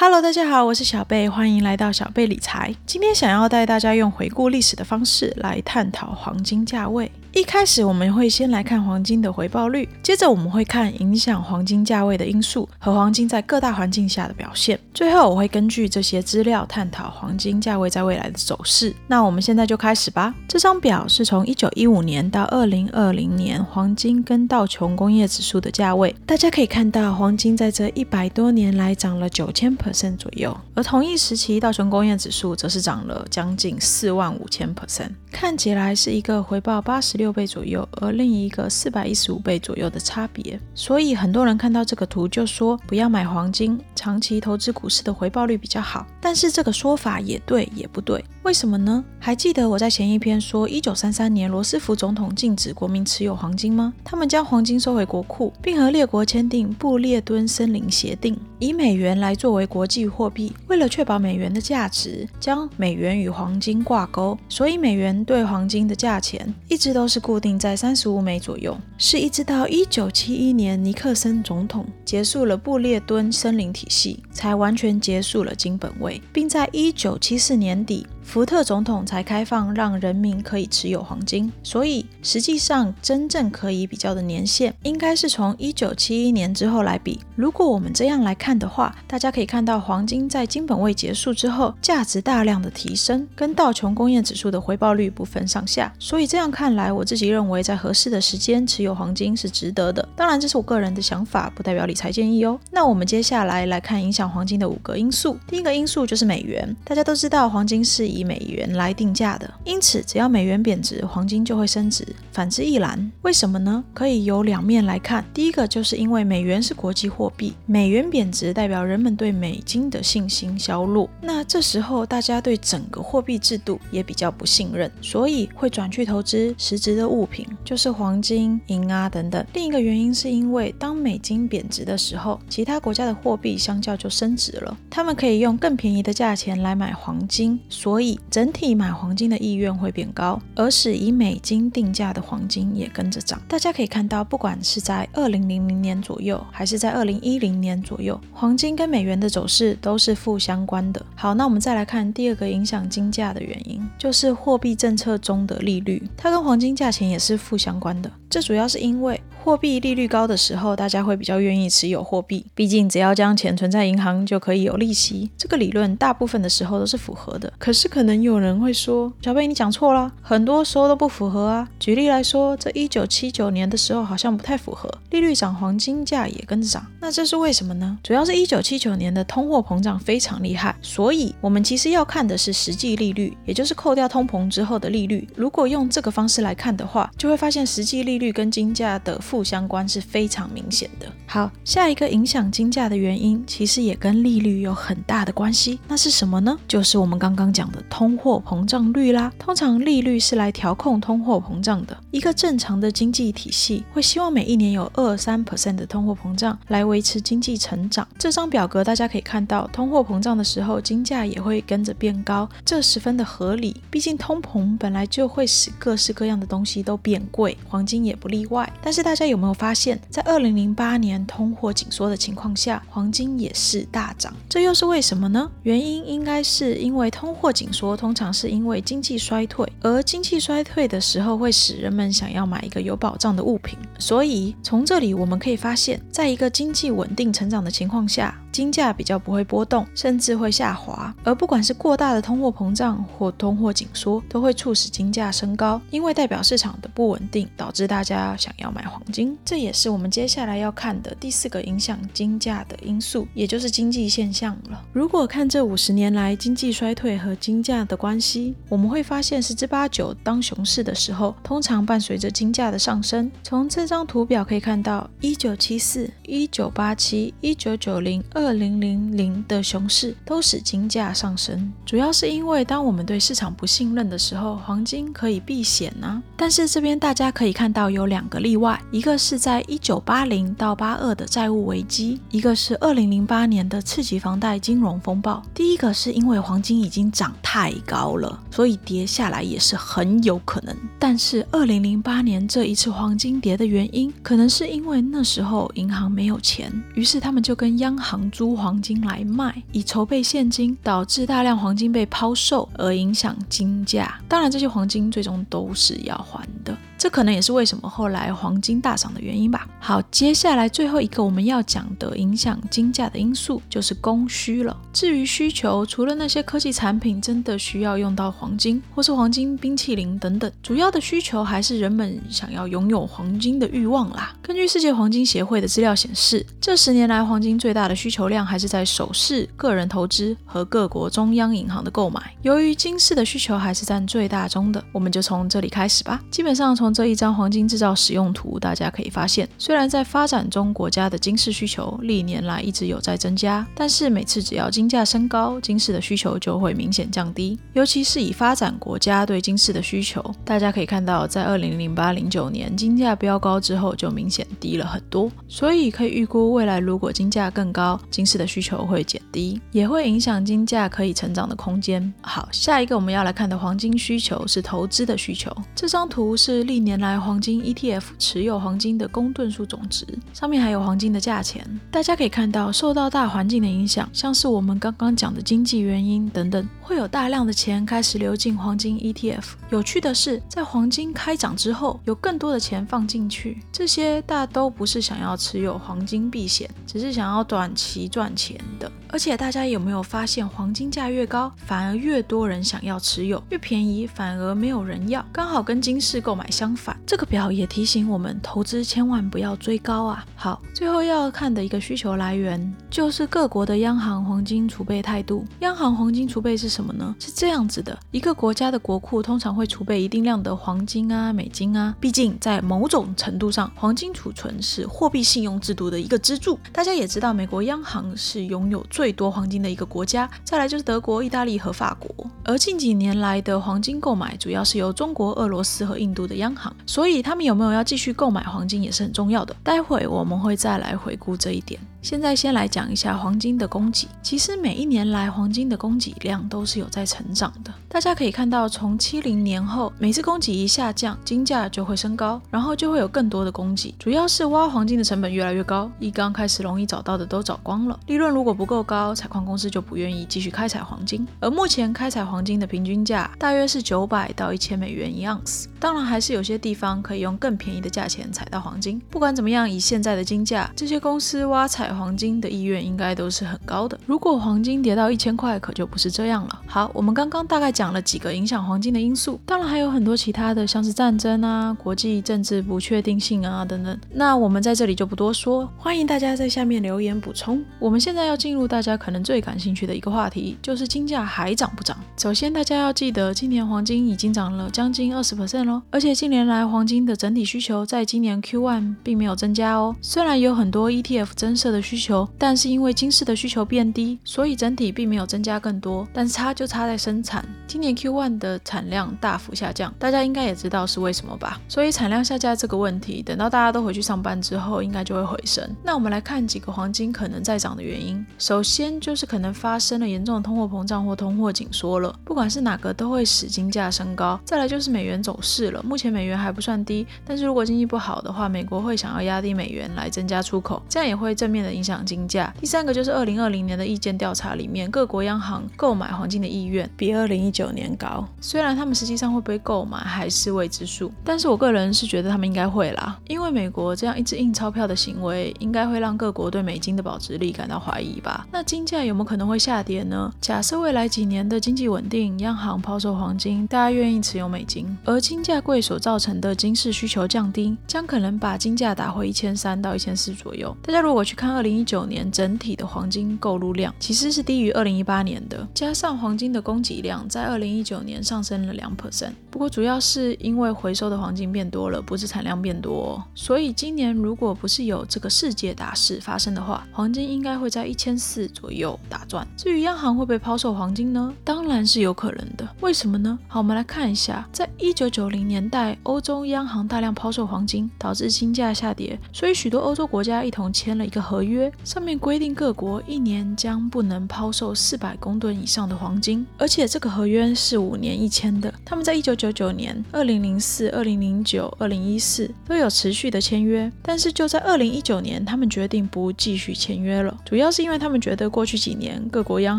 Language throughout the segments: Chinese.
Hello，大家好，我是小贝，欢迎来到小贝理财。今天想要带大家用回顾历史的方式来探讨黄金价位。一开始我们会先来看黄金的回报率，接着我们会看影响黄金价位的因素和黄金在各大环境下的表现。最后我会根据这些资料探讨黄金价位在未来的走势。那我们现在就开始吧。这张表是从一九一五年到二零二零年黄金跟道琼工业指数的价位。大家可以看到，黄金在这一百多年来涨了九千 percent 左右，而同一时期道琼工业指数则是涨了将近四万五千 percent，看起来是一个回报八十六。倍左右，而另一个四百一十五倍左右的差别。所以很多人看到这个图就说不要买黄金，长期投资股市的回报率比较好。但是这个说法也对也不对，为什么呢？还记得我在前一篇说一九三三年罗斯福总统禁止国民持有黄金吗？他们将黄金收回国库，并和列国签订布列敦森林协定，以美元来作为国际货币。为了确保美元的价值，将美元与黄金挂钩，所以美元对黄金的价钱一直都是。固定在三十五美左右，是一直到一九七一年尼克森总统结束了布列敦森林体系，才完全结束了金本位，并在一九七四年底。福特总统才开放让人民可以持有黄金，所以实际上真正可以比较的年限应该是从一九七一年之后来比。如果我们这样来看的话，大家可以看到黄金在金本位结束之后价值大量的提升，跟道琼工业指数的回报率不分上下。所以这样看来，我自己认为在合适的时间持有黄金是值得的。当然这是我个人的想法，不代表理财建议哦。那我们接下来来看影响黄金的五个因素。第一个因素就是美元，大家都知道黄金是以以美元来定价的，因此只要美元贬值，黄金就会升值。反之亦然。为什么呢？可以由两面来看。第一个就是因为美元是国际货币，美元贬值代表人们对美金的信心消弱。那这时候大家对整个货币制度也比较不信任，所以会转去投资实质的物品，就是黄金、银啊等等。另一个原因是因为当美金贬值的时候，其他国家的货币相较就升值了，他们可以用更便宜的价钱来买黄金，所以。整体买黄金的意愿会变高，而使以美金定价的黄金也跟着涨。大家可以看到，不管是在二零零零年左右，还是在二零一零年左右，黄金跟美元的走势都是负相关的。好，那我们再来看第二个影响金价的原因，就是货币政策中的利率，它跟黄金价钱也是负相关的。这主要是因为货币利率高的时候，大家会比较愿意持有货币，毕竟只要将钱存在银行就可以有利息。这个理论大部分的时候都是符合的。可是可能有人会说，小贝你讲错了，很多时候都不符合啊。举例来说，这一九七九年的时候好像不太符合，利率涨，黄金价也跟着涨。那这是为什么呢？主要是一九七九年的通货膨胀非常厉害，所以我们其实要看的是实际利率，也就是扣掉通膨之后的利率。如果用这个方式来看的话，就会发现实际利率跟金价的负相关是非常明显的。好，下一个影响金价的原因，其实也跟利率有很大的关系。那是什么呢？就是我们刚刚讲的通货膨胀率啦。通常利率是来调控通货膨胀的。一个正常的经济体系会希望每一年有二三 percent 的通货膨胀来维持经济成长。这张表格大家可以看到，通货膨胀的时候，金价也会跟着变高，这十分的合理。毕竟通膨本来就会使各式各样的东西都变贵。黄金也不例外，但是大有没有发现，在二零零八年通货紧缩的情况下，黄金也是大涨，这又是为什么呢？原因应该是因为通货紧缩通常是因为经济衰退，而经济衰退的时候会使人们想要买一个有保障的物品，所以从这里我们可以发现，在一个经济稳定成长的情况下。金价比较不会波动，甚至会下滑。而不管是过大的通货膨胀或通货紧缩，都会促使金价升高，因为代表市场的不稳定，导致大家想要买黄金。这也是我们接下来要看的第四个影响金价的因素，也就是经济现象了。如果看这五十年来经济衰退和金价的关系，我们会发现十之八九，当熊市的时候，通常伴随着金价的上升。从这张图表可以看到，一九七四、一九八七、一九九零。二零零零的熊市都使金价上升，主要是因为当我们对市场不信任的时候，黄金可以避险呢。但是这边大家可以看到有两个例外，一个是在一九八零到八二的债务危机，一个是二零零八年的次级房贷金融风暴。第一个是因为黄金已经涨太高了，所以跌下来也是很有可能。但是二零零八年这一次黄金跌的原因，可能是因为那时候银行没有钱，于是他们就跟央行租黄金来卖，以筹备现金，导致大量黄金被抛售，而影响金价。当然，这些黄金最终都是要还的。这可能也是为什么后来黄金大涨的原因吧。好，接下来最后一个我们要讲的影响金价的因素就是供需了。至于需求，除了那些科技产品真的需要用到黄金，或是黄金冰淇淋等等，主要的需求还是人们想要拥有黄金的欲望啦。根据世界黄金协会的资料显示，这十年来黄金最大的需求量还是在首饰、个人投资和各国中央银行的购买。由于金饰的需求还是占最大中的，我们就从这里开始吧。基本上从这一张黄金制造使用图，大家可以发现，虽然在发展中国家的金饰需求历年来一直有在增加，但是每次只要金价升高，金饰的需求就会明显降低。尤其是以发展国家对金饰的需求，大家可以看到，在二零零八零九年金价飙高之后，就明显低了很多。所以可以预估，未来如果金价更高，金饰的需求会减低，也会影响金价可以成长的空间。好，下一个我们要来看的黄金需求是投资的需求。这张图是历一年来黄金 ETF 持有黄金的公吨数总值，上面还有黄金的价钱。大家可以看到，受到大环境的影响，像是我们刚刚讲的经济原因等等，会有大量的钱开始流进黄金 ETF。有趣的是，在黄金开涨之后，有更多的钱放进去，这些大都不是想要持有黄金避险，只是想要短期赚钱的。而且大家有没有发现，黄金价越高，反而越多人想要持有；越便宜，反而没有人要。刚好跟金市购买相反。这个表也提醒我们，投资千万不要追高啊。好，最后要看的一个需求来源，就是各国的央行黄金储备态度。央行黄金储备是什什么呢？是这样子的：一个国家的国库通常会储备一定量的黄金啊、美金啊。毕竟在某种程度上，黄金储存是货币信用制度的一个支柱。大家也知道，美国央行是拥有。最多黄金的一个国家，再来就是德国、意大利和法国。而近几年来的黄金购买，主要是由中国、俄罗斯和印度的央行，所以他们有没有要继续购买黄金也是很重要的。待会我们会再来回顾这一点。现在先来讲一下黄金的供给。其实每一年来黄金的供给量都是有在成长的。大家可以看到，从七零年后，每次供给一下降，金价就会升高，然后就会有更多的供给。主要是挖黄金的成本越来越高，一刚开始容易找到的都找光了，利润如果不够高，采矿公司就不愿意继续开采黄金。而目前开采黄金的平均价大约是九百到一千美元一盎司。当然，还是有些地方可以用更便宜的价钱采到黄金。不管怎么样，以现在的金价，这些公司挖采黄金的意愿应该都是很高的。如果黄金跌到一千块，可就不是这样了。好，我们刚刚大概讲了几个影响黄金的因素，当然还有很多其他的，像是战争啊、国际政治不确定性啊等等。那我们在这里就不多说，欢迎大家在下面留言补充。我们现在要进入大家可能最感兴趣的一个话题，就是金价还涨不涨？首先，大家要记得，今年黄金已经涨了将近二十 percent 喽，而且近年来黄金的整体需求在今年 Q1 并没有增加哦。虽然有很多 ETF 增设的需求，但是因为金市的需求变低，所以整体并没有增加更多。但差就差在生产，今年 Q1 的产量大幅下降，大家应该也知道是为什么吧？所以产量下降这个问题，等到大家都回去上班之后，应该就会回升。那我们来看几个黄金可能在涨的原因。首先就是可能发生了严重的通货膨胀或通货紧缩了，不管是哪个都会使金价升高。再来就是美元走势了，目前美元还不算低，但是如果经济不好的话，美国会想要压低美元来增加出口，这样也会正面的影响金价。第三个就是二零二零年的意见调查里面，各国央行购买黄金的意愿比二零一九年高，虽然他们实际上会不会购买还是未知数，但是我个人是觉得他们应该会啦，因为美国这样一直印钞票的行为，应该会让各国对美金的保值力感到怀疑吧。那金价有没有可能会下跌呢？假设未来几年的经济稳定，央行抛售黄金，大家愿意持有美金，而金价贵所造成的金市需求降低，将可能把金价打回一千三到一千四左右。大家如果去看二零一九年整体的黄金购入量其实是低于二零一八年的，加上黄金的供给量在二零一九年上升了两 percent。不过主要是因为回收的黄金变多了，不是产量变多。所以今年如果不是有这个世界大事发生的话，黄金应该会在一千四左右打转。至于央行会不会抛售黄金呢？当然是有可能的。为什么呢？好，我们来看一下，在一九九零年代，欧洲央行大量抛售黄金，导致金价下跌，所以许多欧洲国家一同签了一个合约，约上面规定各国一年将不能抛售四百公吨以上的黄金，而且这个合约是五年一签的。他们在一九九九年、二零零四、二零零九、二零一四都有持续的签约，但是就在二零一九年，他们决定不继续签约了，主要是因为他们觉得过去几年各国央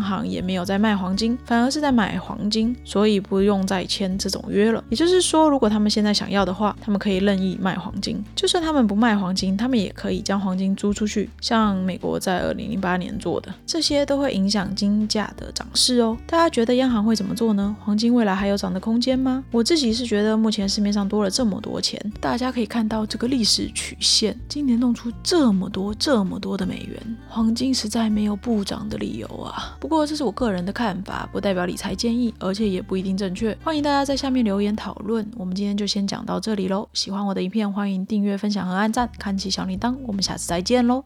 行也没有在卖黄金，反而是在买黄金，所以不用再签这种约了。也就是说，如果他们现在想要的话，他们可以任意卖黄金；就算他们不卖黄金，他们也可以将黄金租出去，像美国在二零零八年做的，这些都会影响金价的涨势哦。大家觉得央行会怎么做呢？黄金未来还有涨的空间吗？我自己是觉得，目前市面上多了这么多钱，大家可以看到这个历史曲线，今年弄出这么多、这么多的美元，黄金实在没有不涨的理由啊。不过这是我个人的看法，不代表理财建议，而且也不一定正确。欢迎大家在下面留言讨论。我们今天就先讲到这里喽。喜欢我的影片，欢迎订阅、分享和按赞，开启小铃铛。我们下次再见喽。